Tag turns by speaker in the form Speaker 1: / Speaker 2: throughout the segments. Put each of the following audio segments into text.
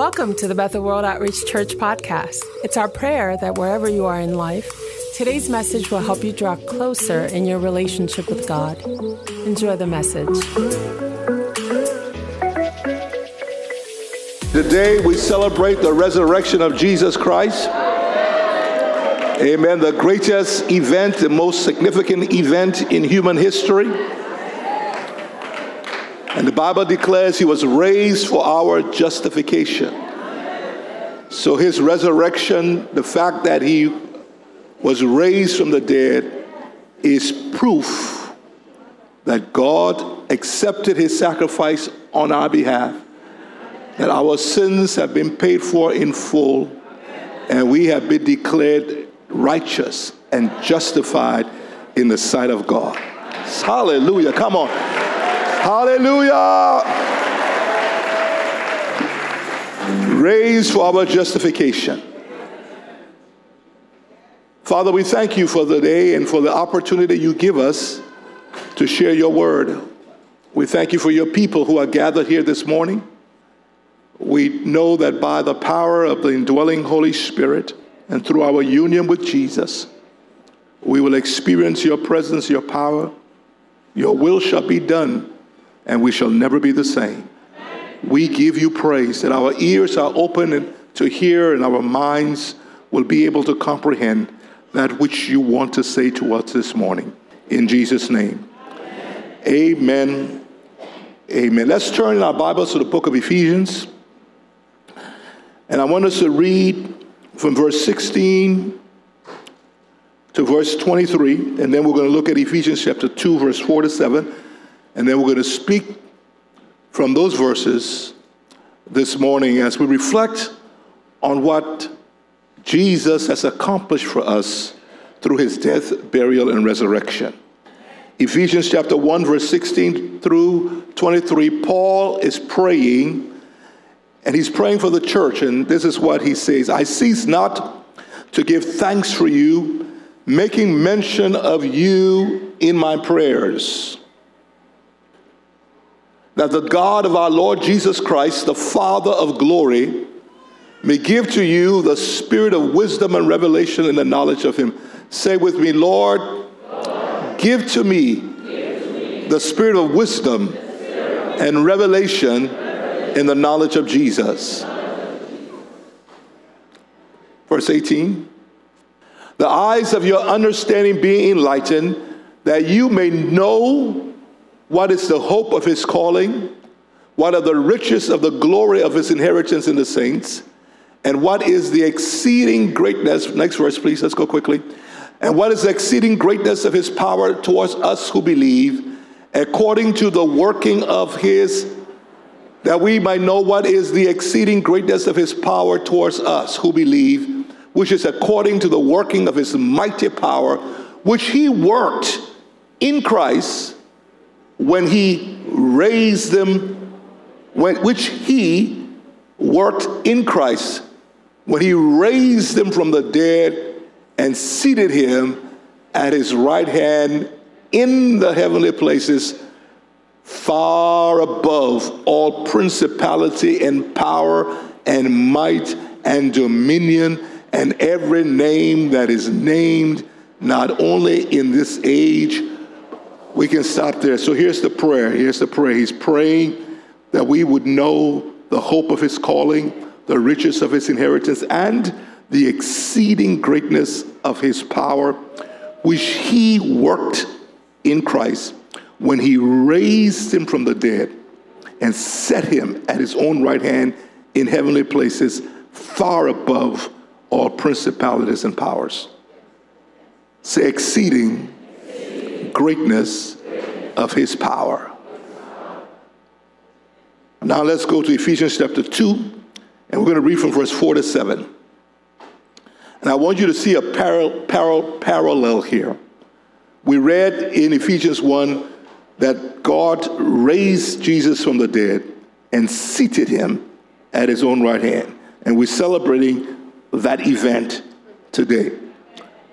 Speaker 1: Welcome to the Bethel World Outreach Church podcast. It's our prayer that wherever you are in life, today's message will help you draw closer in your relationship with God. Enjoy the message.
Speaker 2: Today we celebrate the resurrection of Jesus Christ. Amen. The greatest event, the most significant event in human history. And the Bible declares he was raised for our justification. So his resurrection, the fact that he was raised from the dead, is proof that God accepted his sacrifice on our behalf, that our sins have been paid for in full, and we have been declared righteous and justified in the sight of God. Hallelujah. Come on. Hallelujah. Raised for our justification. Father, we thank you for the day and for the opportunity you give us to share your word. We thank you for your people who are gathered here this morning. We know that by the power of the indwelling Holy Spirit, and through our union with Jesus, we will experience your presence, your power. Your will shall be done, and we shall never be the same. We give you praise that our ears are open to hear and our minds will be able to comprehend that which you want to say to us this morning. In Jesus' name. Amen. Amen. Let's turn in our Bibles to the book of Ephesians. And I want us to read from verse 16 to verse 23, and then we're going to look at Ephesians chapter 2, verse 4 to 7, and then we're going to speak from those verses this morning as we reflect on what Jesus has accomplished for us through his death, burial, and resurrection. Ephesians chapter 1, verse 16 through 23, Paul is praying and he's praying for the church, and this is what he says I cease not to give thanks for you, making mention of you in my prayers. That the God of our Lord Jesus Christ, the Father of glory, may give to you the spirit of wisdom and revelation in the knowledge of him. Say with me, Lord, give, to me, the spirit of wisdom, and revelation in the knowledge of Jesus. Verse 18 The eyes of your understanding being enlightened, that you may know what is the hope of his calling, what are the riches of the glory of his inheritance in the saints, and what is the exceeding greatness. Next verse, please, let's go quickly. And what is the exceeding greatness of his power towards us who believe, according to the working of his that we might know what is the exceeding greatness of his power towards us who believe, which is according to the working of his mighty power, which he worked in Christ when he raised them, when, which he worked in Christ when he raised them from the dead and seated him at his right hand in the heavenly places far above all principality and power and might and dominion and every name that is named, not only in this age. We can stop there. So here's the prayer. Here's the prayer. He's praying that we would know the hope of his calling, the riches of his inheritance, and the exceeding greatness of his power, which he worked in Christ when he raised him from the dead and set him at his own right hand in heavenly places, far above all principalities and powers. Say, exceeding greatness of his power. Now let's go to Ephesians chapter 2, and we're going to read from verse 4 to 7. And I want you to see a parallel, here. We read in Ephesians 1 that God raised Jesus from the dead and seated him at his own right hand. And we're celebrating that event today.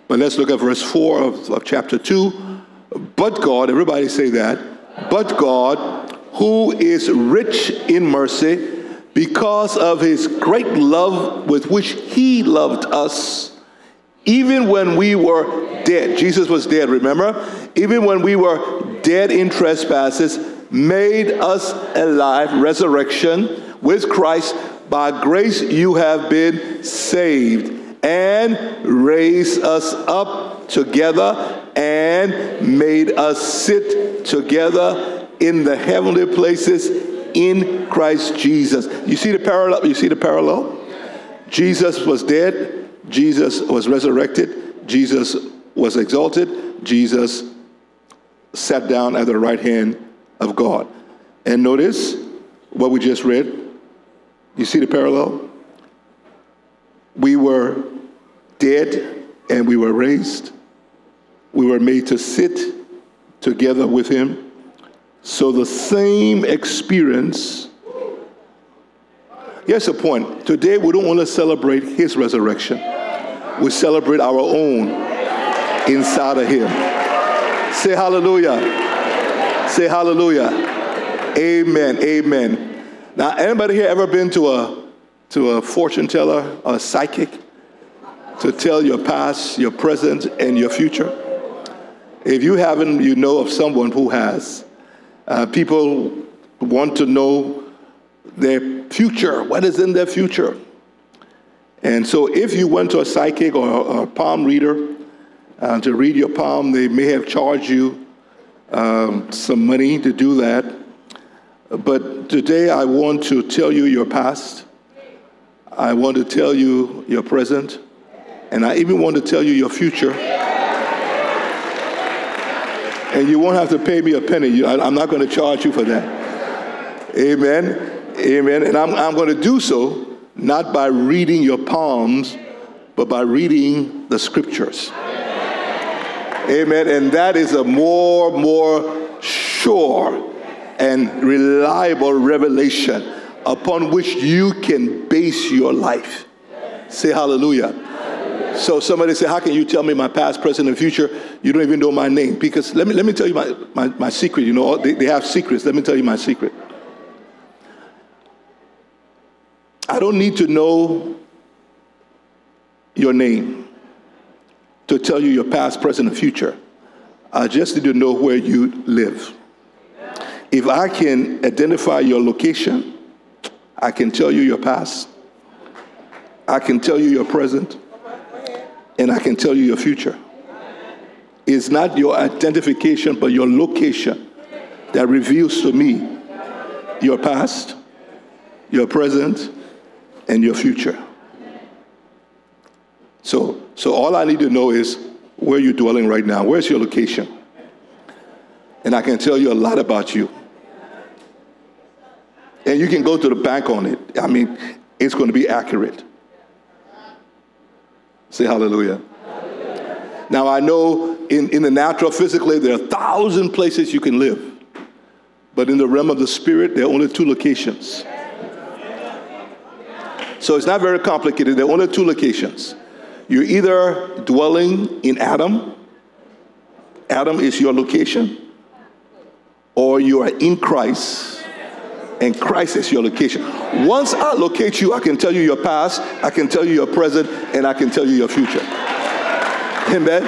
Speaker 2: But let's look at verse 4 of, of chapter 2. But God, everybody say that, but God, who is rich in mercy, because of his great love with which he loved us, even when we were dead. Jesus was dead, remember? Even when we were dead in trespasses, made us alive, resurrection with Christ. By grace you have been saved and raised us up together and made us sit together in the heavenly places in Christ Jesus. You see the parallel? You see the parallel? Jesus was dead, Jesus was resurrected, Jesus was exalted, Jesus sat down at the right hand of God. And notice what we just read. You see the parallel? We were dead and we were raised. We were made to sit together with him. So the same experience. Here's the point. Today we don't want to celebrate his resurrection. We celebrate our own inside of him. Say hallelujah. Say hallelujah. Amen. Amen. Now, anybody here ever been to a to a fortune teller, a psychic, to tell your past, your present, and your future? If you haven't, you know of someone who has. Uh, people want to know their future, what is in their future. And so, if you went to a psychic or a palm reader uh, to read your palm, they may have charged you um, some money to do that. But today, I want to tell you your past. I want to tell you your present. And I even want to tell you your future. And you won't have to pay me a penny. I'm not going to charge you for that. Amen. Amen. And I'm, I'm going to do so not by reading your palms, but by reading the scriptures. Amen. And that is a more, more sure and reliable revelation upon which you can base your life. Say hallelujah. So somebody said, How can you tell me my past, present, and future? You don't even know my name. Because let me, let me tell you my, my, my secret. You know, they, they have secrets. Let me tell you my secret. I don't need to know your name to tell you your past, present, and future. I just need to know where you live. If I can identify your location, I can tell you your past, I can tell you your present, and I can tell you your future. It's not your identification, but your location that reveals to me your past, your present, and your future. So, so all I need to know is where you're dwelling right now. Where's your location? And I can tell you a lot about you. And you can go to the bank on it. I mean, it's going to be accurate. Say hallelujah. hallelujah. Now, I know in, in the natural, physically, there are a thousand places you can live. But in the realm of the spirit, there are only two locations. So it's not very complicated. There are only two locations. You're either dwelling in Adam, Adam is your location, or you are in Christ and Christ is your location. Once I locate you, I can tell you your past, I can tell you your present, and I can tell you your future. Amen.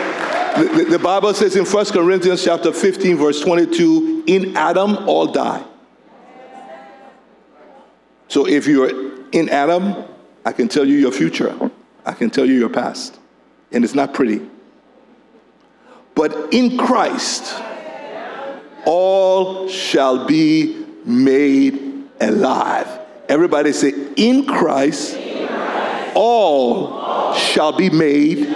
Speaker 2: The, the, Bible says in 1 Corinthians chapter 15, verse 22, in Adam all die. So if you're in Adam, I can tell you your future. I can tell you your past. And it's not pretty. But in Christ, all shall be made alive. Everybody say, in Christ, in Christ all, all, shall be made,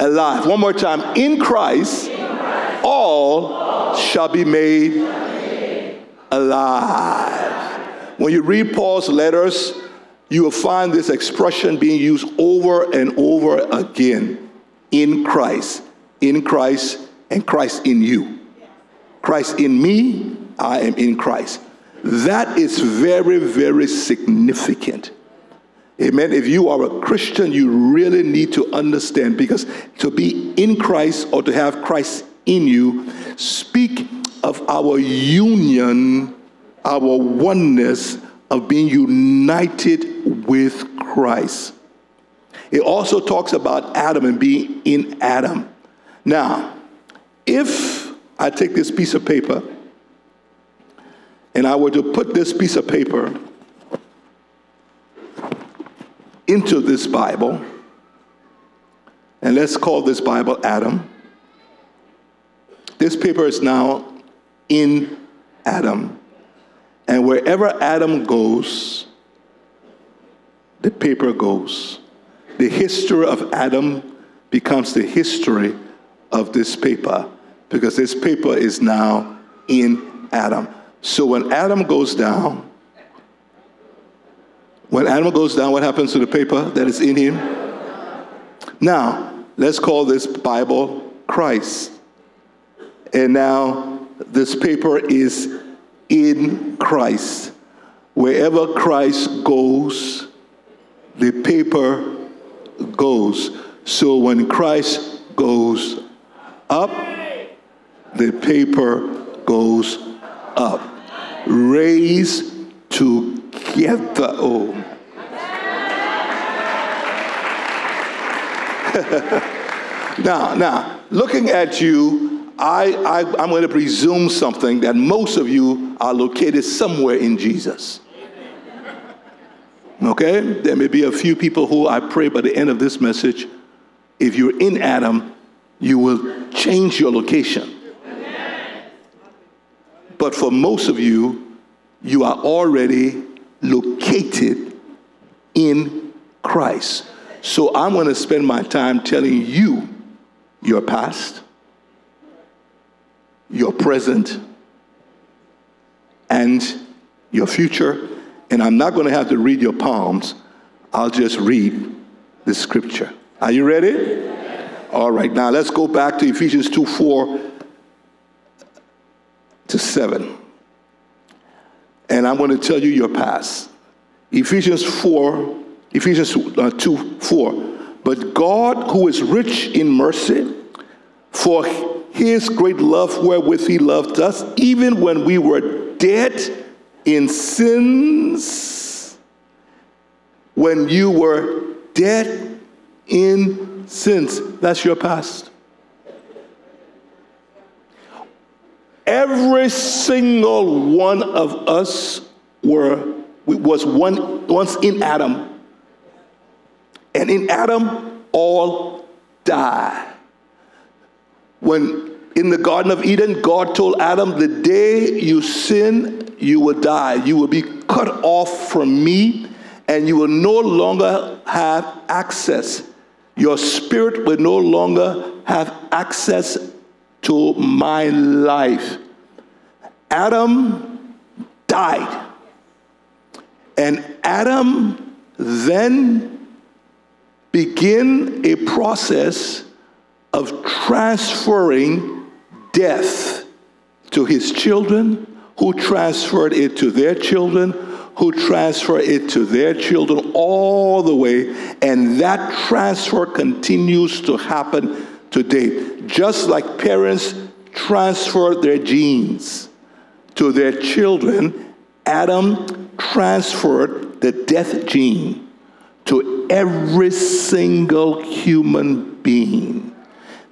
Speaker 2: alive. One more time. In Christ, in Christ all, all, shall be made alive. When you read Paul's letters, you will find this expression being used over and over again in Christ, in Christ, and Christ in you. Christ in me, I am in Christ. That is very, very significant. Amen. If you are a Christian, you really need to understand because to be in Christ or to have Christ in you speak of our union, our oneness, of being united with Christ. It also talks about Adam and being in Adam. Now, if I take this piece of paper and I were to put this piece of paper into this Bible, and let's call this Bible Adam. This paper is now in Adam. And wherever Adam goes, the paper goes. The history of Adam becomes the history of this paper because this paper is now in Adam. So when Adam goes down, when Adam goes down, what happens to the paper that is in him? Now, let's call this Bible Christ. And now this paper is in Christ. Wherever Christ goes, the paper goes. So when Christ goes up, the paper goes up. Raised together. Oh. now, now, looking at you, I, I, I'm going to presume something that most of you are located somewhere in Jesus. Okay? There may be a few people who I pray by the end of this message, if you're in Adam, you will change your location. But for most of you, you are already located in Christ. So I'm going to spend my time telling you your past, your present, and your future. And I'm not going to have to read your palms. I'll just read the scripture. Are you ready? All right, now let's go back to Ephesians 2 4 to 7. And I'm going to tell you your past. Ephesians 4 Ephesians uh, 2 4. But God, who is rich in mercy, for his great love wherewith he loved us, even when we were dead in sins, when you were dead in sins. That's your past. Every single one of us were was one once in Adam and in Adam, all die. When in the Garden of Eden, God told Adam, The day you sin, you will die. You will be cut off from me, and you will no longer have access. Your spirit will no longer have access to my life. Adam died. And Adam then began a process of transferring death to his children, who transferred it to their children, who transfer it to their children all the way, and that transfer continues to happen today. Just like parents transfer their genes to their children, Adam transferred the death gene to every single human being.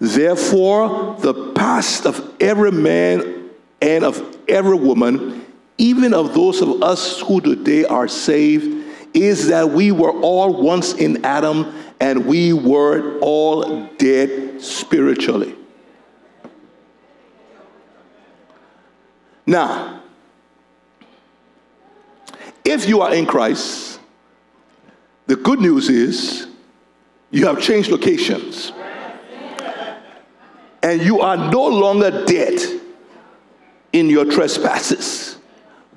Speaker 2: Therefore, the past of every man and of every woman, even of those of us who today are saved, is that we were all once in Adam and we were all dead spiritually. Now, if you are in Christ, the good news is you have changed locations. And you are no longer dead in your trespasses,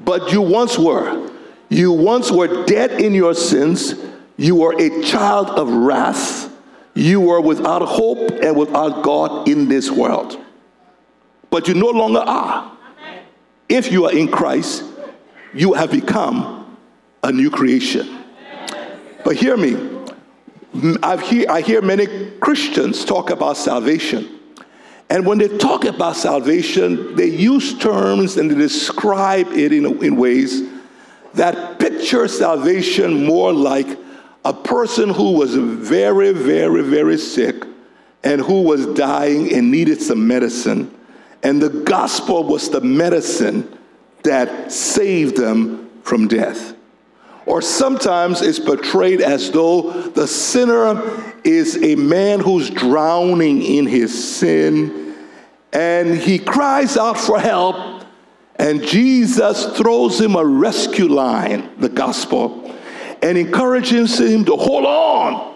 Speaker 2: but you once were. You once were dead in your sins. You were a child of wrath. You were without hope and without God in this world. But you no longer are. If you are in Christ, you have become a new creation. But hear me. i hear, I hear many Christians talk about salvation. And when they talk about salvation, they use terms and they describe it in, in ways that picture salvation more like a person who was very, very, very sick and who was dying and needed some medicine. And the gospel was the medicine that saved them from death. Or sometimes it's portrayed as though the sinner is a man who's drowning in his sin and he cries out for help, and Jesus throws him a rescue line, the gospel, and encourages him to hold on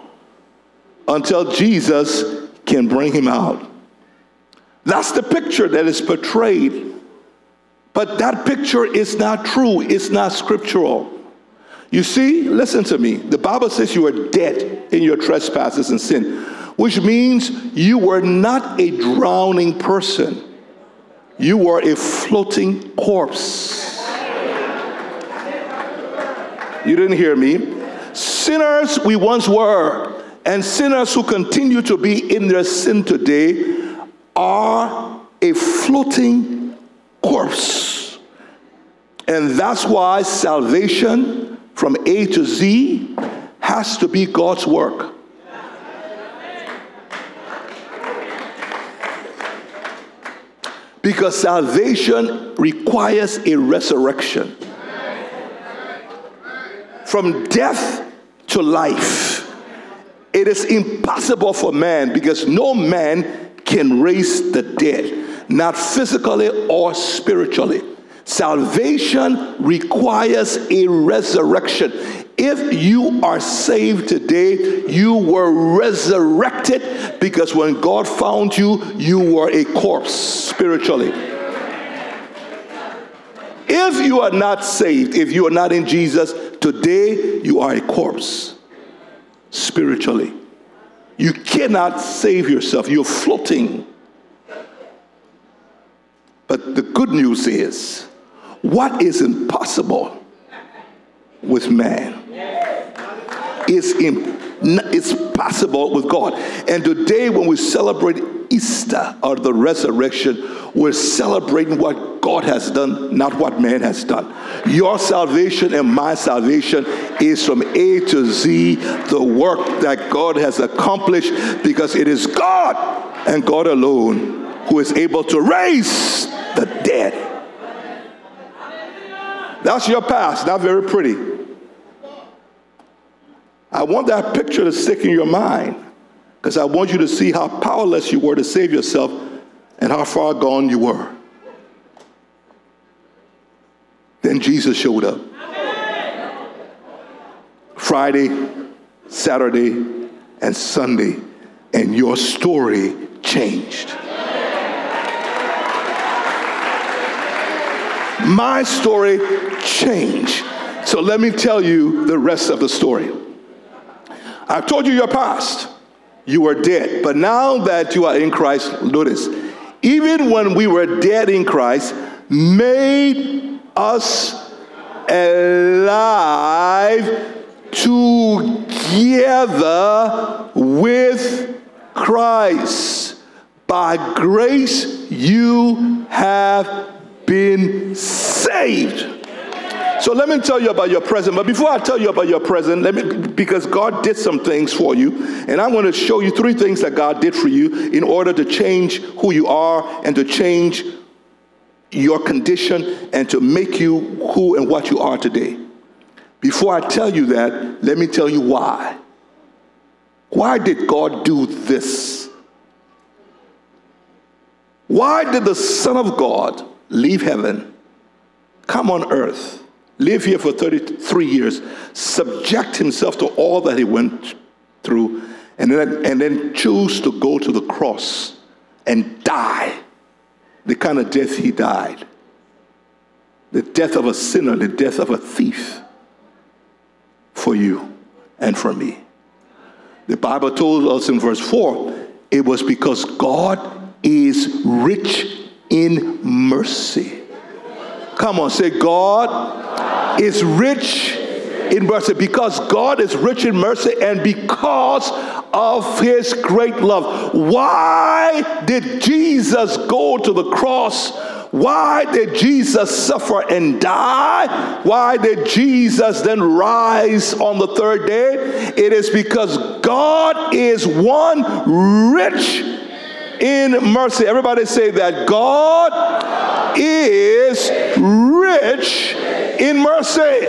Speaker 2: until Jesus can bring him out. That's the picture that is portrayed. But that picture is not true, it's not scriptural. You see, listen to me. The Bible says you are dead in your trespasses and sin, which means you were not a drowning person, you were a floating corpse. You didn't hear me. Sinners we once were, and sinners who continue to be in their sin today are a floating corpse. And that's why salvation from A to Z has to be God's work. Because salvation requires a resurrection. From death to life. It is impossible for man because no man can raise the dead, not physically or spiritually. Salvation requires a resurrection. If you are saved today, you were resurrected because when God found you, you were a corpse spiritually. If you are not saved, if you are not in Jesus, today you are a corpse spiritually. You cannot save yourself, you're floating. But the good news is what is impossible with man is it's possible with God. And today, when we celebrate Easter or the resurrection, we're celebrating what God has done, not what man has done. Your salvation and my salvation is from A to Z, the work that God has accomplished, because it is God and God alone who is able to raise the dead. That's your past, not very pretty. I want that picture to stick in your mind because I want you to see how powerless you were to save yourself and how far gone you were. Then Jesus showed up. Friday, Saturday, and Sunday, and your story changed. my story changed. So let me tell you the rest of the story. I've told you your past. You were dead. But now that you are in Christ, notice, even when we were dead in Christ, made us alive together with Christ. By grace you have been saved. So let me tell you about your present. But before I tell you about your present, let me because God did some things for you, and I want to show you three things that God did for you in order to change who you are and to change your condition and to make you who and what you are today. Before I tell you that, let me tell you why. Why did God do this? Why did the Son of God leave heaven, come on earth, live here for 33 years, subject himself to all that he went through, and then, and then choose to go to the cross and die the kind of death he died the death of a sinner, the death of a thief for you and for me. The Bible told us in verse 4 it was because God is rich in mercy. Come on, say, God is rich in mercy because God is rich in mercy and because of his great love. Why did Jesus go to the cross Why did Jesus suffer and die? Why did Jesus then rise on the third day? It is because God is one rich in mercy. Everybody say that God is rich in mercy.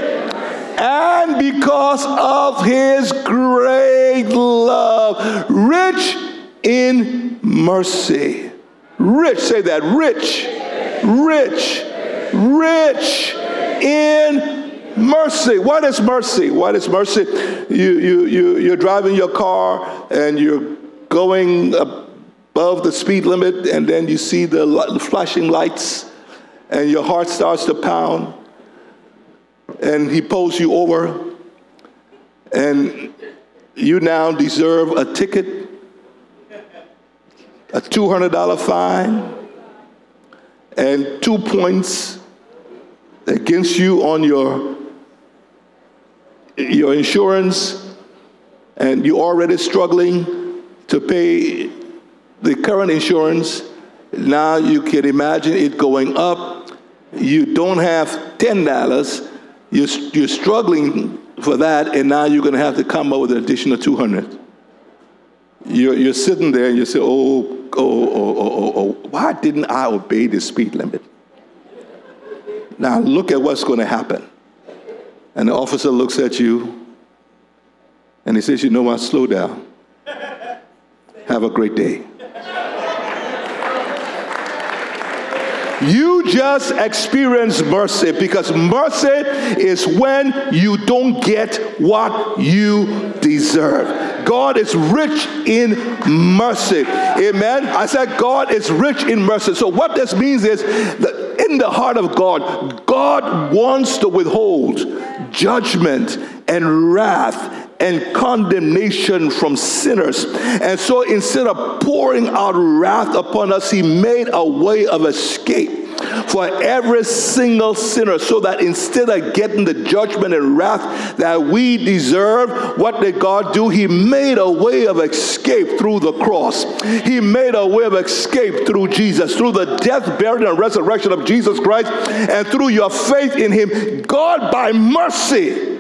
Speaker 2: And because of his great love, rich in mercy. Rich, say that, rich, rich, rich in mercy. What is mercy? What is mercy? You, you, you, you're driving your car and you're going above the speed limit, and then you see the flashing lights, and your heart starts to pound, and he pulls you over, and you now deserve a ticket a $200 fine, and two points against you on your, your insurance, and you're already struggling to pay the current insurance. Now you can imagine it going up. You don't have $10, you're, you're struggling for that, and now you're going to have to come up with an additional 200 you're, you're sitting there and you say, oh, oh, oh, oh, oh, oh, why didn't I obey the speed limit? Now look at what's going to happen. And the officer looks at you and he says, you know what, slow down. Have a great day. You just experience mercy because mercy is when you don't get what you deserve. God is rich in mercy. Amen. I said God is rich in mercy. So what this means is that in the heart of God, God wants to withhold judgment and wrath and condemnation from sinners. And so instead of pouring out wrath upon us, he made a way of escape for every single sinner so that instead of getting the judgment and wrath that we deserve, what did God do? He made a way of escape through the cross. He made a way of escape through Jesus, through the death, burial, and resurrection of Jesus Christ, and through your faith in Him. God, by mercy,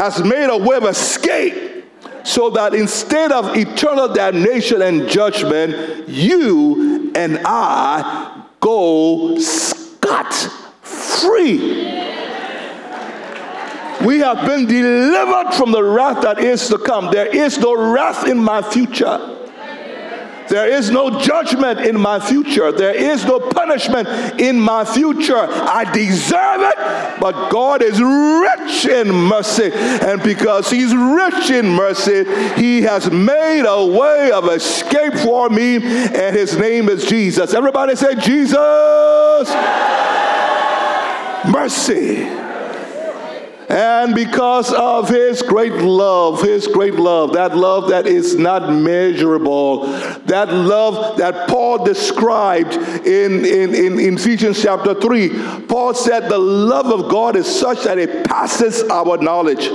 Speaker 2: has made a way of escape so that instead of eternal damnation and judgment, you and I go scot free. We have been delivered from the wrath that is to come. There is no wrath in my future. There is no judgment in my future. There is no punishment in my future. I deserve it, but God is rich in mercy. And because He's rich in mercy, He has made a way of escape for me, and His name is Jesus. Everybody say, Jesus! Mercy. And because of his great love, his great love, that love that is not measurable, that love that Paul described in, in, in, in Ephesians chapter 3, Paul said, The love of God is such that it passes our knowledge.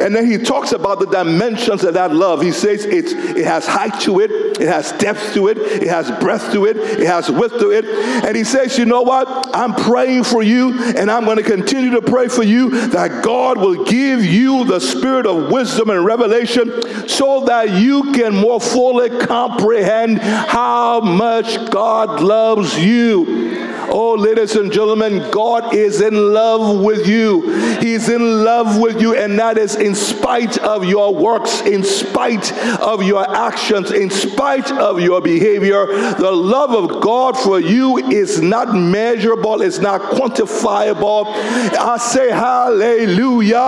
Speaker 2: And then he talks about the dimensions of that love. He says it's, it has height to it, it has depth to it, it has breadth to it, it has width to it. And he says, you know what? I'm praying for you, and I'm going to continue to pray for you that God will give you the spirit of wisdom and revelation so that you can more fully comprehend how much God loves you. Oh, ladies and gentlemen, God is in love with you. He's in love with you, and that is in spite of your works, in spite of your actions, in spite of your behavior. The love of God for you is not measurable, it's not quantifiable. I say hallelujah.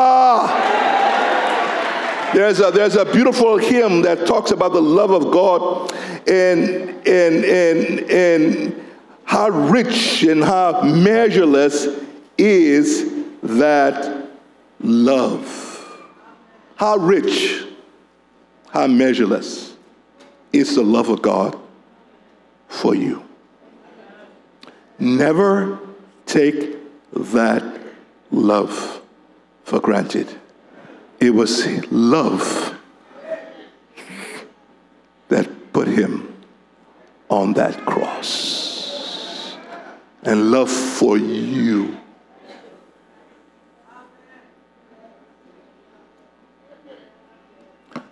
Speaker 2: There's a, there's a beautiful hymn that talks about the love of God and, and, and, and how rich and how measureless is that love. How rich, how measureless is the love of God for you. Never take that love for granted. It was love that put him on that cross. And love for you.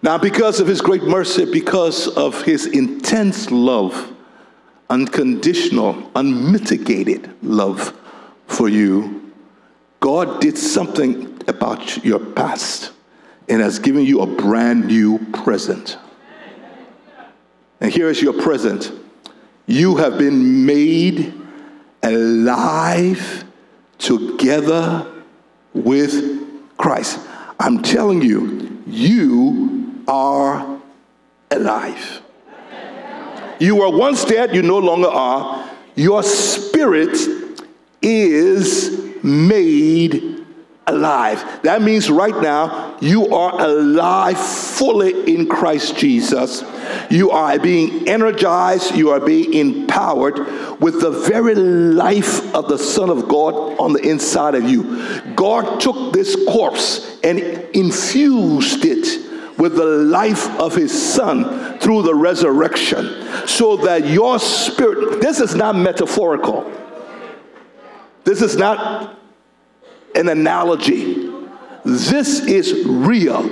Speaker 2: Now, because of his great mercy, because of his intense love, unconditional, unmitigated love for you, God did something about your past and has given you a brand new present. And here is your present. You have been made alive together with Christ. I'm telling you, you are alive. You were once dead, you no longer are. Your spirit is made alive. That means right now you are alive fully in Christ Jesus. You are being energized, you are being empowered with the very life of the Son of God on the inside of you. God took this corpse and infused it with the life of his son through the resurrection so that your spirit this is not metaphorical this is not an analogy this is real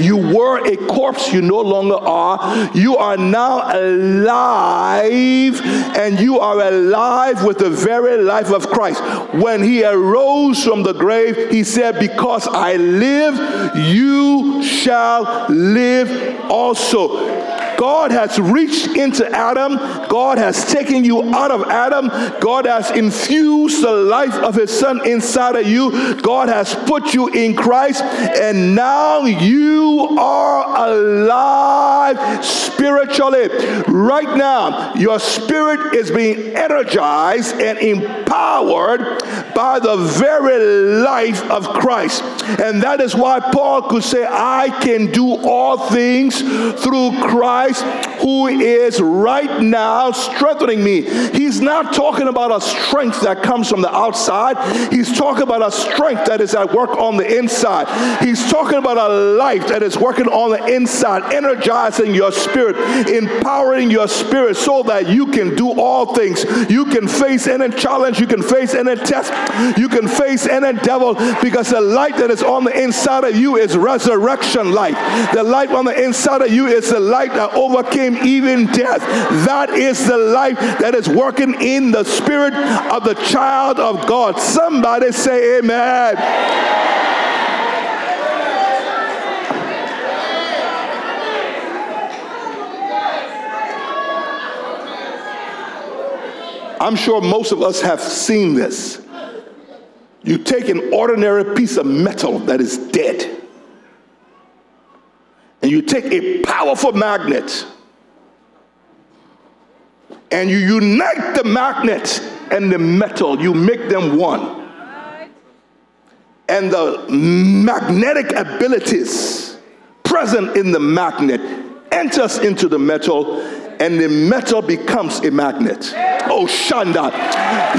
Speaker 2: you were a corpse, you no longer are. You are now alive, and you are alive with the very life of Christ. When he arose from the grave, he said, Because I live, you shall live also. God has reached into Adam. God has taken you out of Adam. God has infused the life of his son inside of you. God has put you in Christ. And now you are alive spiritually. Right now, your spirit is being energized and empowered by the very life of Christ. And that is why Paul could say, I can do all things through Christ Christ who is right now strengthening me. He's not talking about a strength that comes from the outside. He's talking about a strength that is at work on the inside. He's talking about a life that is working on the inside, energizing your spirit, empowering your spirit so that you can do all things. You can face any challenge, you can face any test, you can face any devil because the light that is on the inside of you is resurrection light. The light on the inside of you is the light that overcame even death. That is the life that is working in the spirit of the child of God. Somebody say, Amen. I'm sure most of us have seen this. You take an ordinary piece of metal that is dead and you take a powerful magnet and you unite the magnet and the metal, you make them one. And the magnetic abilities present in the magnet enters into the metal and the metal becomes a magnet. Oh, Shanda,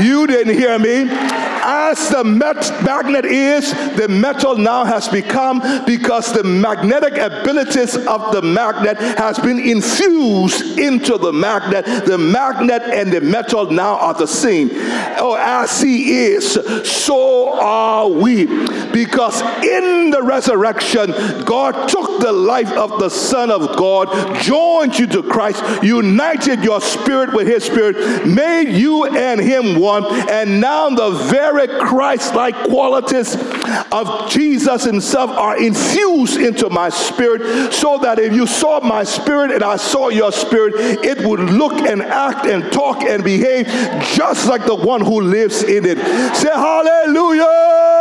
Speaker 2: you didn't hear me. As the magnet is, the metal now has become because the magnetic abilities of the magnet has been infused into the magnet. The magnet and the metal now are the same. Oh, as he is, so are we. Because in the resurrection, God took the life of the Son of God, joined you to Christ. United your spirit with his spirit, made you and him one, and now the Christ like qualities of Jesus himself are infused into my spirit, so that if you saw my spirit and I saw your spirit, it would look and act and talk and behave just like the one who lives in it. Say hallelujah!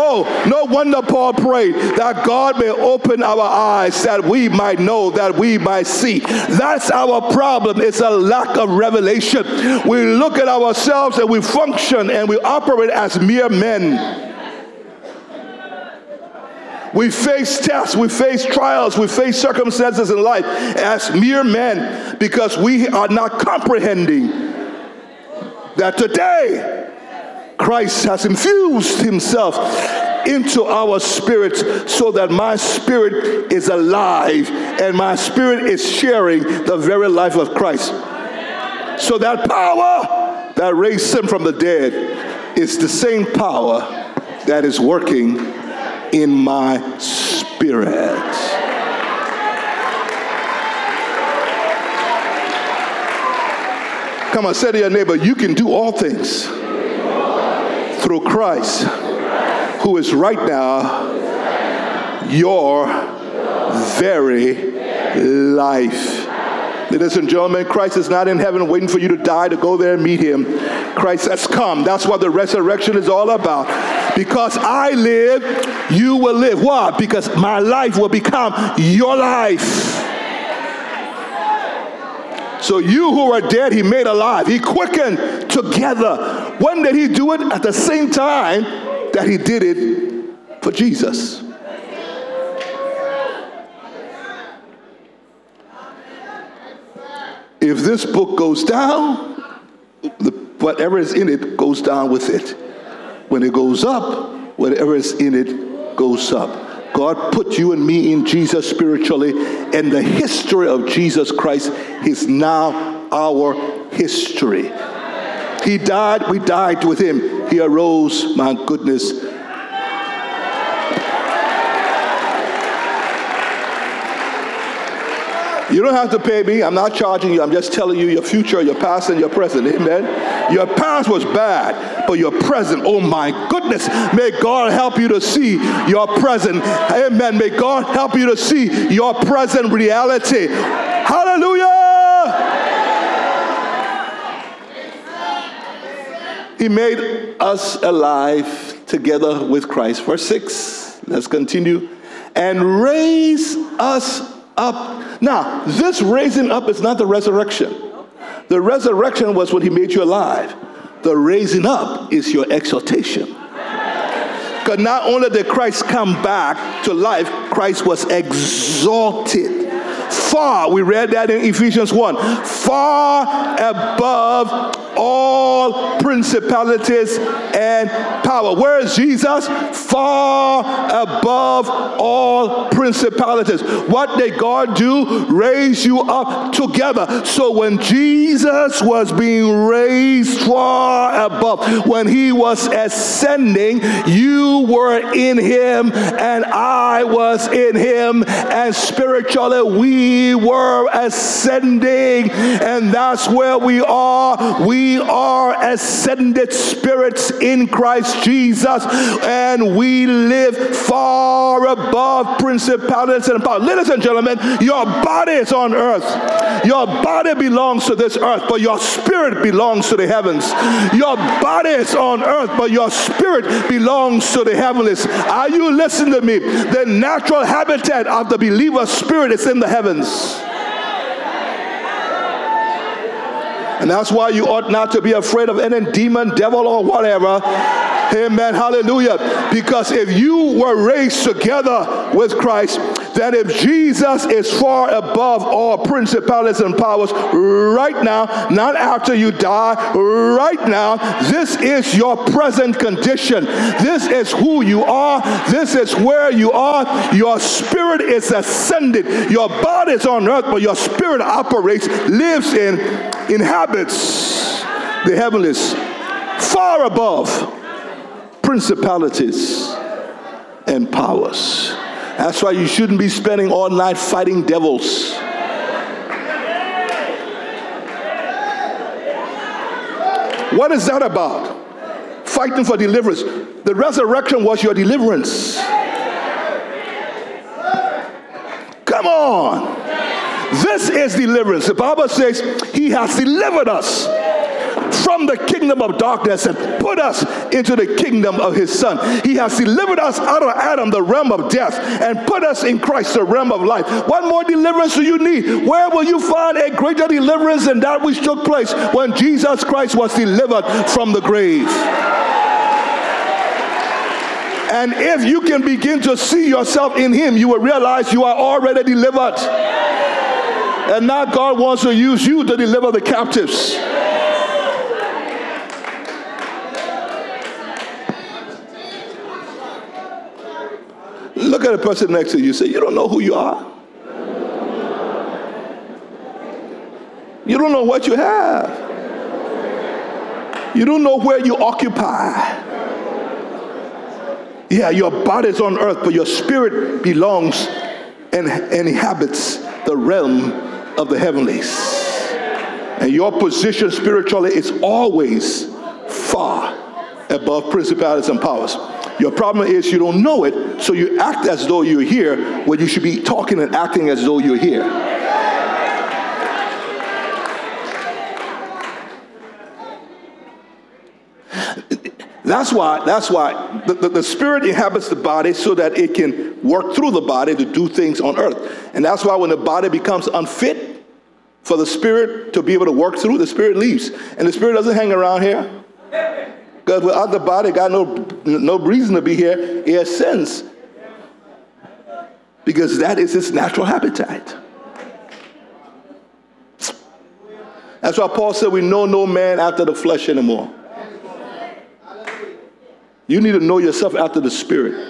Speaker 2: Oh, no wonder Paul prayed that God may open our eyes that we might know, that we might see. That's our problem. It's a lack of revelation. We look at ourselves and we function and we operate as mere men. We face tests, we face trials, we face circumstances in life as mere men because we are not comprehending that today Christ has infused himself into our spirits so that my spirit is alive and my spirit is sharing the very life of Christ. So that power that raised him from the dead is the same power that is working in my spirit. Come on, say to your neighbor, you can do all things through Christ, who is right now your very life. Ladies and gentlemen, Christ is not in heaven waiting for you to die to go there and meet him. Christ has come. That's what the resurrection is all about. Because I live, you will live. Why? Because my life will become your life. So you who are dead, he made alive. He quickened together. When did he do it? At the same time that he did it for Jesus. If this book goes down, whatever is in it goes down with it. When it goes up, whatever is in it goes up. God put you and me in Jesus spiritually, and the history of Jesus Christ is now our history. He died, we died with him. He arose, my goodness, You don't have to pay me. I'm not charging you. I'm just telling you your future, your past, and your present. Amen. Your past was bad, but your present, oh my goodness. May God help you to see your present. Amen. May God help you to see your present reality. Hallelujah. He made us alive together with Christ. Verse 6. Let's continue. And raise us up now, this raising up is not the resurrection. The resurrection was when he made you alive. The raising up is your exaltation. Because not only did Christ come back to life, Christ was exalted far, we read that in Ephesians 1, far above all principalities and power. Where is Jesus? Far above all principalities. What did God do? Raise you up together. So when Jesus was being raised far above, when he was ascending, you were in him and I was in him, and spiritually we were ascending, and that's where we are. We we are ascended spirits in Christ Jesus, and we live far above principalities and powers. Ladies and gentlemen, your body is on earth. Your body belongs to this earth, but your spirit belongs to the heavens. Your body is on earth, but your spirit belongs to the heavens. Are you listening to me? The natural habitat of the believer's spirit is in the heavens. And that's why you ought not to be afraid of any demon, devil, or whatever. Amen. Hallelujah. Because if you were raised together with Christ, then if Jesus is far above all principalities and powers right now, not after you die, right now, this is your present condition. This is who you are. This is where you are. Your spirit is ascended. Your body is on earth, but your spirit operates, lives in, inhabits the heavens, far above principalities and powers. That's why you shouldn't be spending all night fighting devils. What is that about? Fighting for deliverance. The resurrection was your deliverance. Come on. This is deliverance. The Bible says, He has delivered us from the kingdom of darkness and put us into the kingdom of his son. He has delivered us out of Adam, the realm of death, and put us in Christ, the realm of life. What more deliverance do you need? Where will you find a greater deliverance than that which took place when Jesus Christ was delivered from the grave? And if you can begin to see yourself in Him, you will realize you are already delivered. And now God wants to use you to deliver the captives. Look at the person next to you. Say, You don't know who you are. You don't know what you have. You don't know where you occupy. Yeah, your body is on earth, but your spirit belongs and inhabits the realm of the heavenlies. And your position spiritually is always far above principalities and powers. Your problem is you don't know it, so you act as though you're here when you should be talking and acting as though you're here. That's why, that's why the, the, the, spirit inhabits the body so that it can work through the body to do things on earth. And that's why when the body becomes unfit for the spirit to be able to work through, the spirit leaves. And the spirit doesn't hang around here. Because without the body, got no, no reason to be here. It ascends. Because that is its natural habitat. That's why Paul said, We know no man after the flesh anymore. You need to know yourself after the Spirit.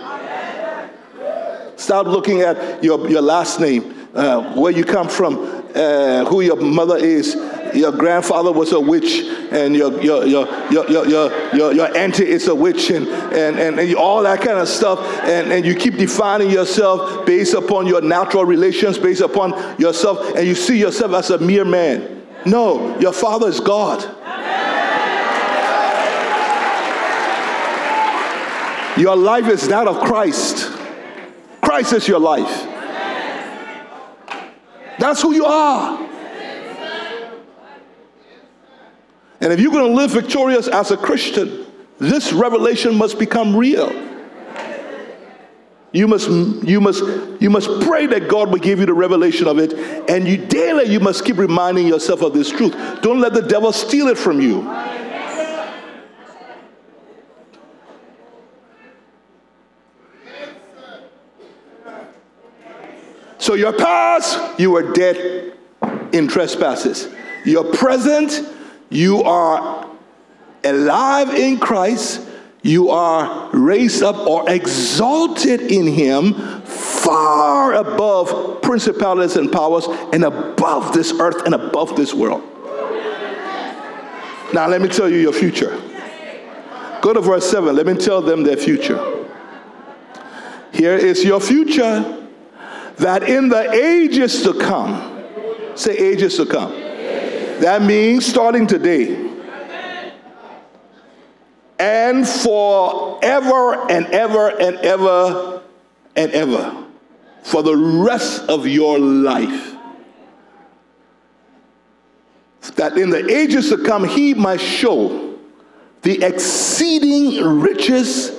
Speaker 2: Stop looking at your, your last name, uh, where you come from, uh, who your mother is. Your grandfather was a witch, and your, your, your, your, your, your, your, your auntie is a witch, and, and, and, and all that kind of stuff. And, and you keep defining yourself based upon your natural relations, based upon yourself, and you see yourself as a mere man. No, your father is God. Your life is that of Christ. Christ is your life. That's who you are. And if you're going to live victorious as a Christian, this revelation must become real. You must, you must, you must pray that God will give you the revelation of it, and you daily you must keep reminding yourself of this truth. Don't let the devil steal it from you. So your past, you were dead in trespasses. Your present, you are alive in Christ. You are raised up or exalted in Him far above principalities and powers and above this earth and above this world. Now, let me tell you your future. Go to verse 7. Let me tell them their future. Here is your future that in the ages to come, say ages to come. That means starting today. And forever and ever and ever and ever. For the rest of your life. That in the ages to come, he might show the exceeding riches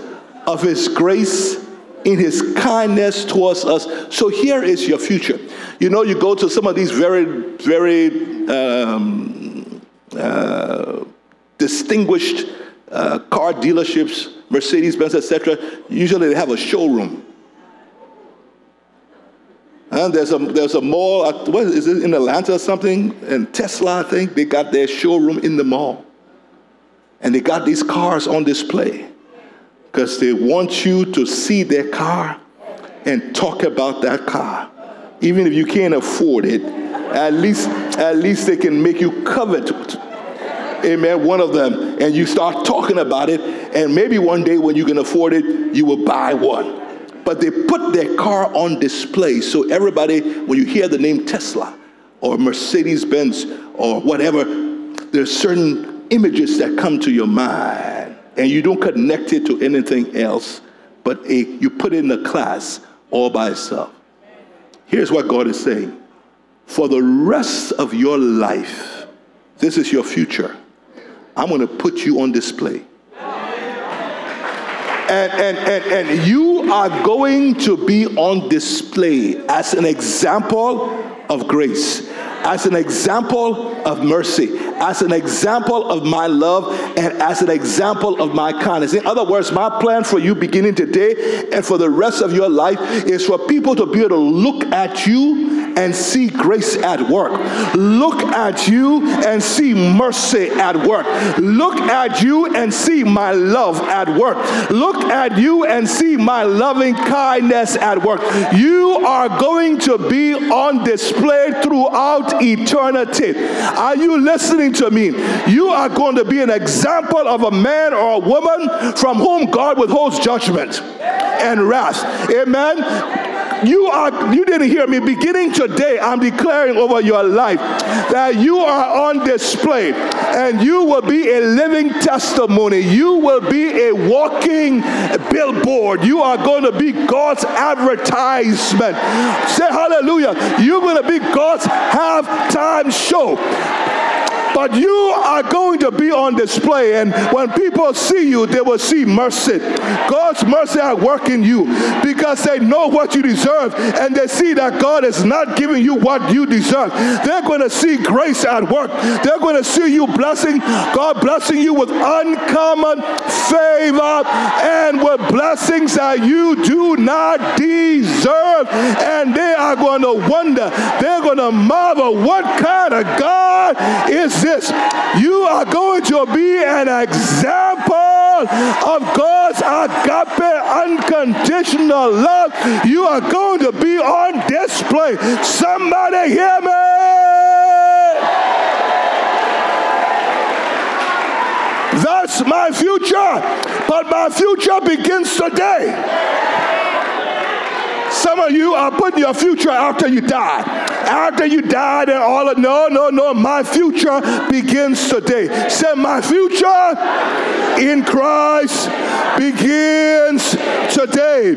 Speaker 2: of his grace in his kindness towards us. So here is your future. You know, you go to some of these very, very um, uh, distinguished uh, car dealerships, Mercedes Benz, etc. Usually they have a showroom. And there's a there's a mall. What is it in Atlanta or something? And Tesla, I think they got their showroom in the mall, and they got these cars on display because they want you to see their car and talk about that car. Even if you can't afford it, at least at least they can make you covet it. amen one of them and you start talking about it and maybe one day when you can afford it you will buy one but they put their car on display so everybody when you hear the name tesla or mercedes benz or whatever there's certain images that come to your mind and you don't connect it to anything else, but a, you put it in a class all by itself. Here's what God is saying For the rest of your life, this is your future. I'm going to put you on display. And, and, and, and you are going to be on display as an example of grace as an example of mercy, as an example of my love, and as an example of my kindness. In other words, my plan for you beginning today and for the rest of your life is for people to be able to look at you and see grace at work. Look at you and see mercy at work. Look at you and see my love at work. Look at you and see my loving kindness at work. You are going to be on display throughout eternity. Are you listening to me? You are going to be an example of a man or a woman from whom God withholds judgment and wrath. Amen you are you didn't hear me. Beginning today i'm declaring over your life that you are on display and you will be a living testimony. You will be a walking billboard. You are going to be god's advertisement. Say hallelujah. You're going to be god's halftime show but you are going to be on display. And when people see you, they will see mercy. God's mercy at work in you because they know what you deserve and they see that God is not giving you what you deserve. They're going to see grace at work. They're going to see you blessing, God blessing you with uncommon favor and with blessings that you do not deserve. And they are going to wonder, they're going to marvel, what kind of God is this you are going to be an example of God's agape, unconditional love. You are going to be on display. Somebody hear me. That's my future, but my future begins today. Some of you are putting your future after you die. After you die, and all of no, no, no. My future begins today. Say my future in Christ begins today.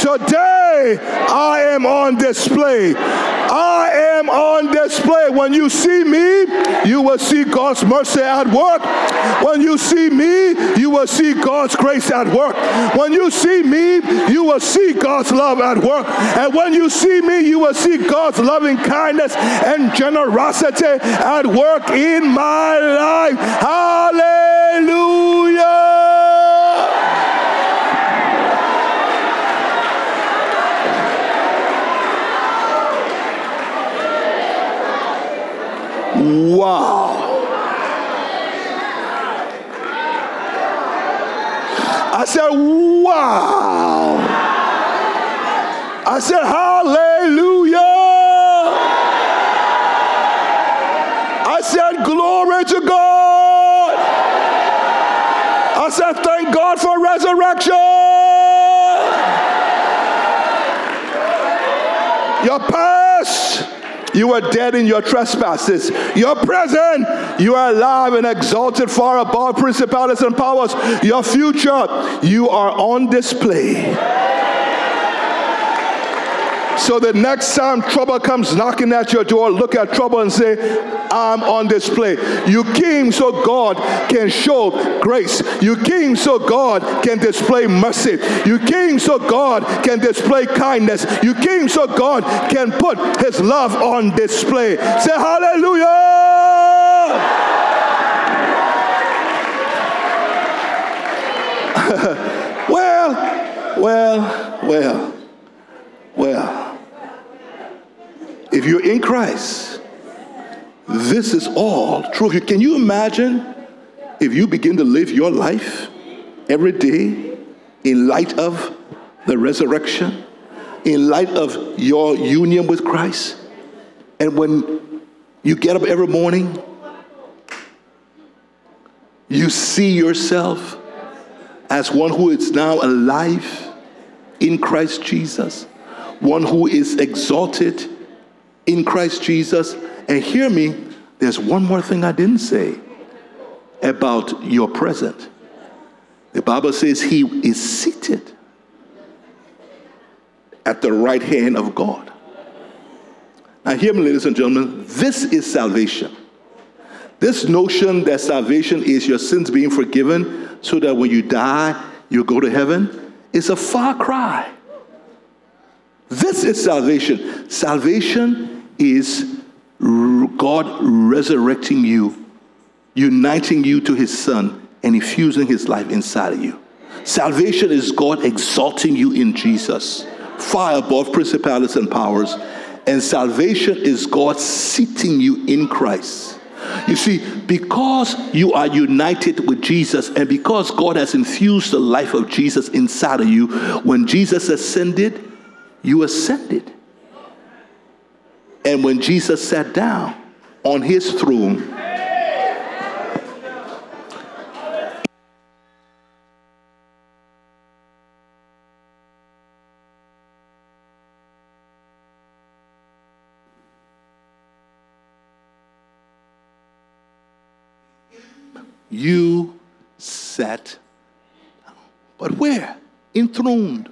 Speaker 2: Today I am on display. I am on display. When you see me, you will see God's mercy at work. When you see me, you will see God's grace at work. When you see me, you will see God's love at work. And when you see me, you will see God's loving kindness and generosity at work in my life. Hallelujah. Wow. I said, wow. I said, hallelujah. I said, glory to God. I said, thank God for resurrection. Your past you are dead in your trespasses. You're present. You are alive and exalted far above principalities and powers. Your future, you are on display. So the next time trouble comes knocking at your door, look at trouble and say, I'm on display. You came so God can show grace. You came so God can display mercy. You came so God can display kindness. You came so God can put his love on display. Say hallelujah. well, well, well, well. If you're in Christ, this is all true. Can you imagine if you begin to live your life every day in light of the resurrection, in light of your union with Christ? And when you get up every morning, you see yourself as one who is now alive in Christ Jesus, one who is exalted in Christ Jesus. And hear me, there's one more thing I didn't say about your present. The Bible says he is seated at the right hand of God. Now, hear me, ladies and gentlemen, this is salvation. This notion that salvation is your sins being forgiven so that when you die, you go to heaven is a far cry. This is salvation. Salvation is God resurrecting you, uniting you to his son, and infusing his life inside of you. Salvation is God exalting you in Jesus, far above principalities and powers, And salvation is God seating you in Christ. You see, because you are united with Jesus and because God has infused the life of Jesus inside of you, when Jesus ascended, you ascended. And when Jesus sat down on his throne, you sat. But where? Enthroned.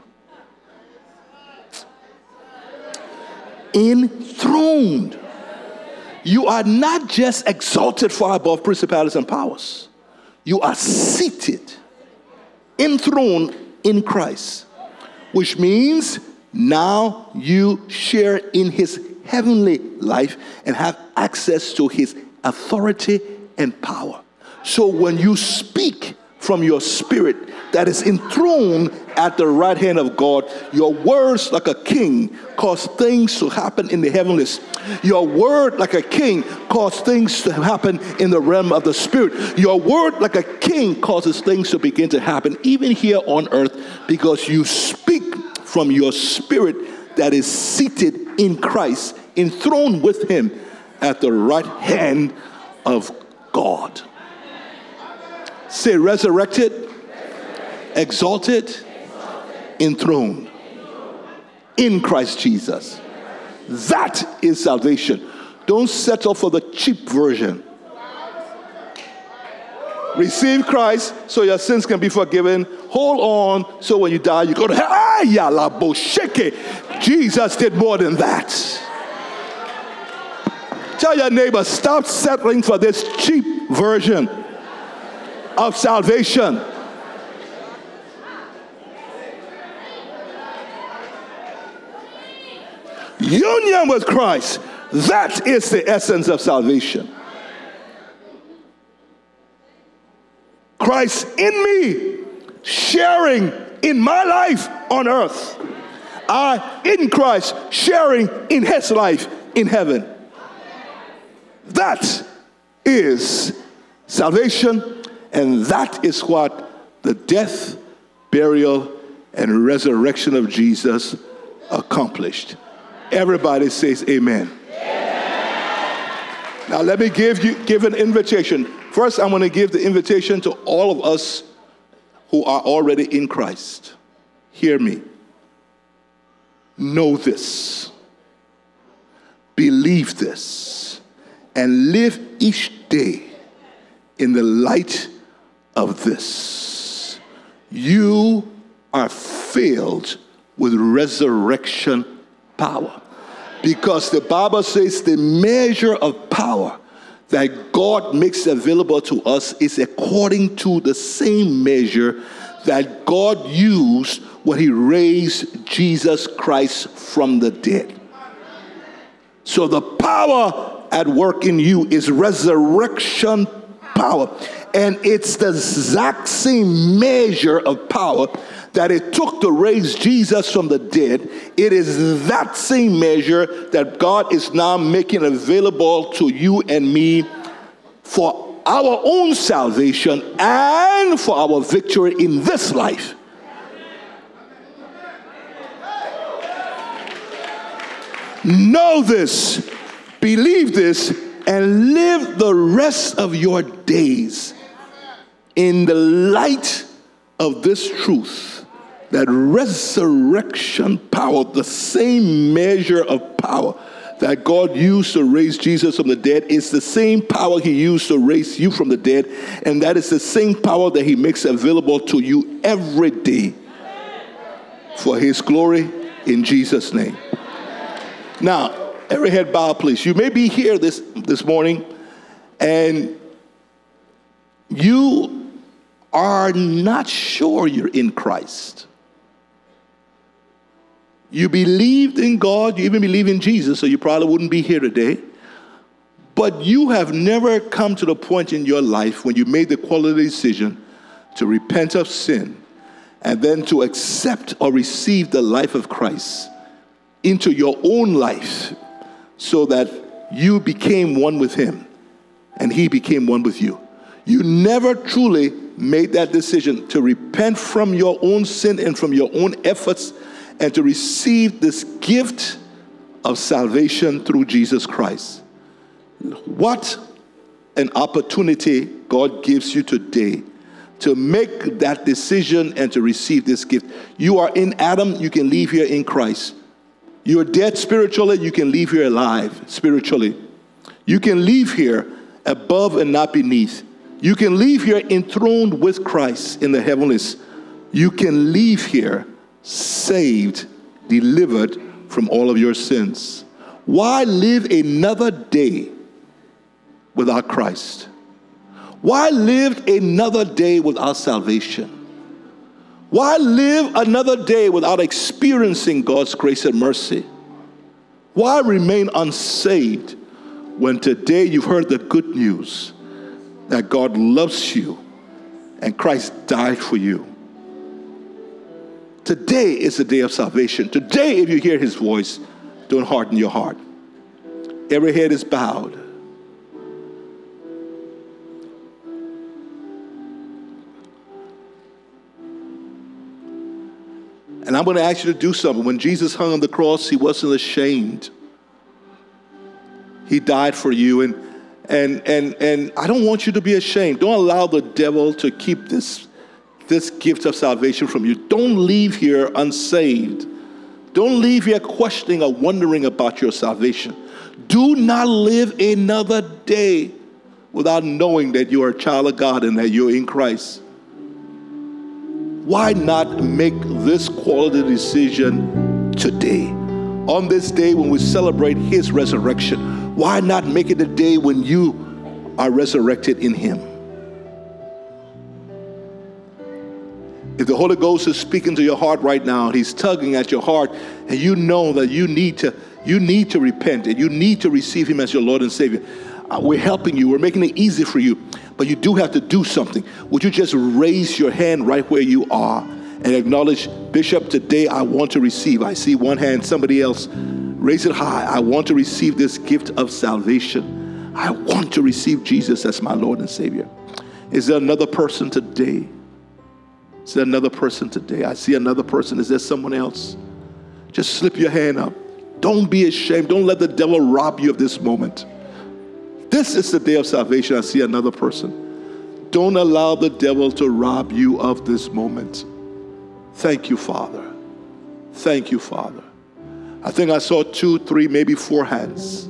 Speaker 2: Enthroned. You are not just exalted far above principalities and powers, you are seated, enthroned in Christ, which means now you share in his heavenly life and have access to his authority and power. So when you speak from your spirit that is enthroned at the right hand of God, your words like a king cause things to happen in the heavenlies. Your word like a king cause things to happen in the realm of the spirit. Your word like a king causes things to begin to happen even here on earth because you speak from your spirit that is seated in Christ, enthroned with him at the right hand of God. Say resurrected, exalted, enthroned in Christ Jesus. That is salvation. Don't settle for the cheap version. Receive Christ so your sins can be forgiven. Hold on so when you die, you go to hell. Jesus did more than that. Tell your neighbor, stop settling for this cheap version of salvation. Union with Christ, that is the essence of salvation. Christ in me, sharing in my life on earth. I in Christ, sharing in his life in heaven. That is salvation and that is what the death, burial, and resurrection of Jesus accomplished. Everybody says amen. amen. Now let me give you give an invitation. First, I'm going to give the invitation to all of us who are already in Christ. Hear me. Know this. Believe this. And live each day in the light of this. You are filled with resurrection power. Because the Bible says the measure of power that God makes available to us is according to the same measure that God used when he raised Jesus Christ from the dead. So the power at work in you is resurrection power. And it's the exact same measure of power that it took to raise Jesus from the dead. It is that same measure that God is now making available to you and me for our own salvation and for our victory in this life. Know this, believe this, and live the rest of your days in the light of this truth that resurrection power, the same measure of power that God used to raise Jesus from the dead, is the same power He used to raise you from the dead, and that is the same power that He makes available to you every day for His glory in Jesus' name. Now, every head bow, please. You may be here this, this morning and you are not sure you're in Christ. You believed in God, you even believe in Jesus, so you probably wouldn't be here today. But you have never come to the point in your life when you made the quality decision to repent of sin and then to accept or receive the life of Christ into your own life so that you became one with him and he became one with you. You never truly made that decision to repent from your own sin and from your own efforts and to receive this gift of salvation through Jesus Christ. What an opportunity God gives you today to make that decision and to receive this gift. You are in Adam, you can leave here in Christ. You're dead spiritually, you can leave here alive spiritually. You can leave here above and not beneath. You can leave here enthroned with Christ in the heavenlies. You can leave here saved, delivered from all of your sins. Why live another day without Christ? Why live another day without salvation? Why live another day without experiencing God's grace and mercy? Why remain unsaved when today you've heard the good news that God loves you and Christ died for you? Today is the day of salvation. Today, if you hear his voice, don't harden your heart. Every head is bowed. And I'm going to ask you to do something. When Jesus hung on the cross, he wasn't ashamed. He died for you. And, and, and, and I don't want you to be ashamed. Don't allow the devil to keep this, this gift of salvation from you. Don't leave here unsaved. Don't leave here questioning or wondering about your salvation. Do not live another day without knowing that you are a child of God and that you're in Christ why not make this quality decision today? On this day when we celebrate His resurrection, why not make it a day when you are resurrected in Him? If the Holy Ghost is speaking to your heart right now, He's tugging at your heart, and you know that you need to, you need to repent and you need to receive Him as your Lord and Savior. Uh, we're helping you. We're making it easy for you but you do have to do something. Would you just raise your hand right where you are and acknowledge, Bishop, today I want to receive? I see one hand, somebody else. Raise it high. I want to receive this gift of salvation. I want to receive Jesus as my Lord and Savior. Is there another person today? Is there another person today? I see another person. Is there someone else? Just slip your hand up. Don't be ashamed. Don't let the devil rob you of this moment. This is the day of salvation. I see another person. Don't allow the devil to rob you of this moment. Thank you, Father. Thank you, Father. I think I saw two, three, maybe four hands.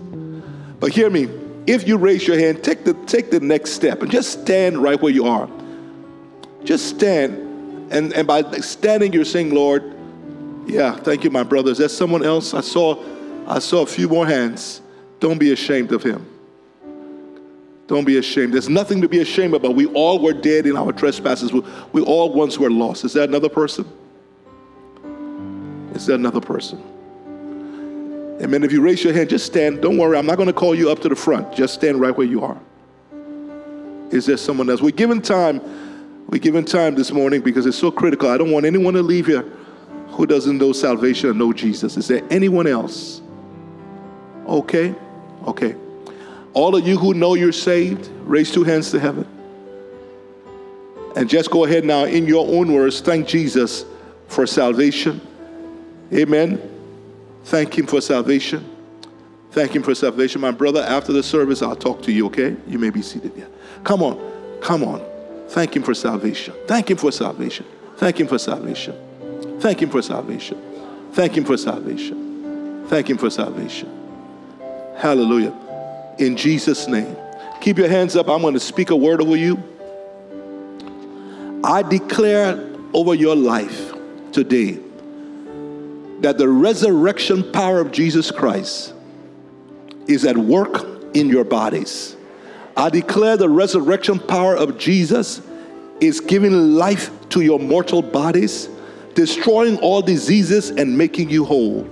Speaker 2: But hear me. If you raise your hand, take the take the next step and just stand right where you are. Just stand. And, and by standing, you're saying, Lord, yeah, thank you, my brothers. There's someone else. I saw I saw a few more hands. Don't be ashamed of him. Don't be ashamed. There's nothing to be ashamed about. We all were dead in our trespasses. We, we all once were lost. Is that another person? Is that another person? Amen. If you raise your hand, just stand. Don't worry. I'm not going to call you up to the front. Just stand right where you are. Is there someone else? We're given time. We're given time this morning because it's so critical. I don't want anyone to leave here who doesn't know salvation or know Jesus. Is there anyone else? Okay. Okay. All of you who know you're saved, raise two hands to heaven. And just go ahead now, in your own words, thank Jesus for salvation. Amen. Thank Him for salvation. Thank Him for salvation. My brother, after the service, I'll talk to you, okay? You may be seated there. Come on. Come on. Thank Him for salvation. Thank Him for salvation. Thank Him for salvation. Thank Him for salvation. Thank Him for salvation. Thank Him for salvation. Hallelujah in Jesus' name. Keep your hands up. I'm going to speak a word over you. I declare over your life today that the resurrection power of Jesus Christ is at work in your bodies. I declare the resurrection power of Jesus is giving life to your mortal bodies, destroying all diseases and making you whole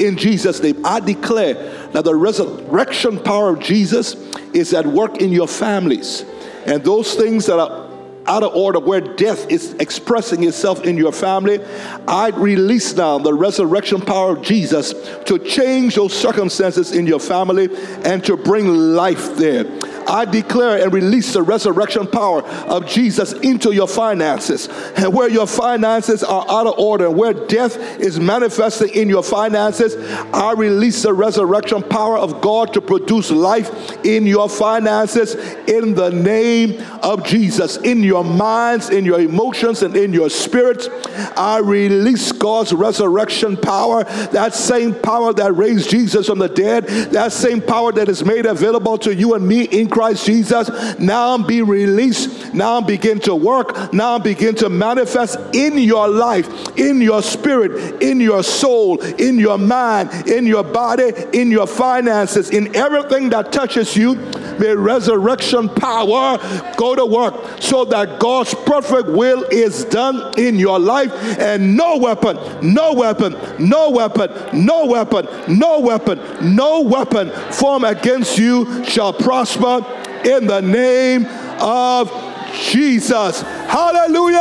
Speaker 2: in Jesus' name. I declare that the resurrection power of Jesus is at work in your families. And those things that are out of order, where death is expressing itself in your family, I release now the resurrection power of Jesus to change those circumstances in your family and to bring life there. I declare and release the resurrection power of Jesus into your finances. And where your finances are out of order, where death is manifesting in your finances, I release the resurrection power of God to produce life in your finances in the name of Jesus. In your minds, in your emotions, and in your spirits, I release God's resurrection power, that same power that raised Jesus from the dead, that same power that is made available to you and me in Christ Jesus, now be released, now begin to work, now begin to manifest in your life, in your spirit, in your soul, in your mind, in your body, in your finances, in everything that touches you. May resurrection power go to work so that God's perfect will is done in your life, and no weapon, no weapon, no weapon, no weapon, no weapon, no weapon formed against you shall prosper in the name of Jesus. Hallelujah.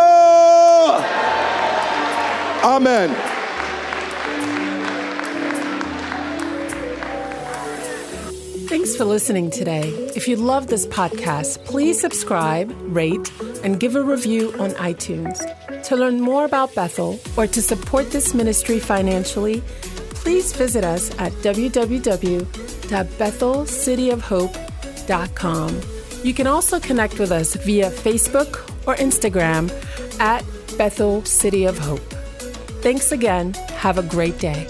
Speaker 2: Amen.
Speaker 1: Thanks for listening today. If you love this podcast, please subscribe, rate, and give a review on iTunes. To learn more about Bethel or to support this ministry financially, please visit us at www.bethelcityofhope.com. You can also connect with us via Facebook or Instagram at Bethel City of Hope. Thanks again. Have a great day.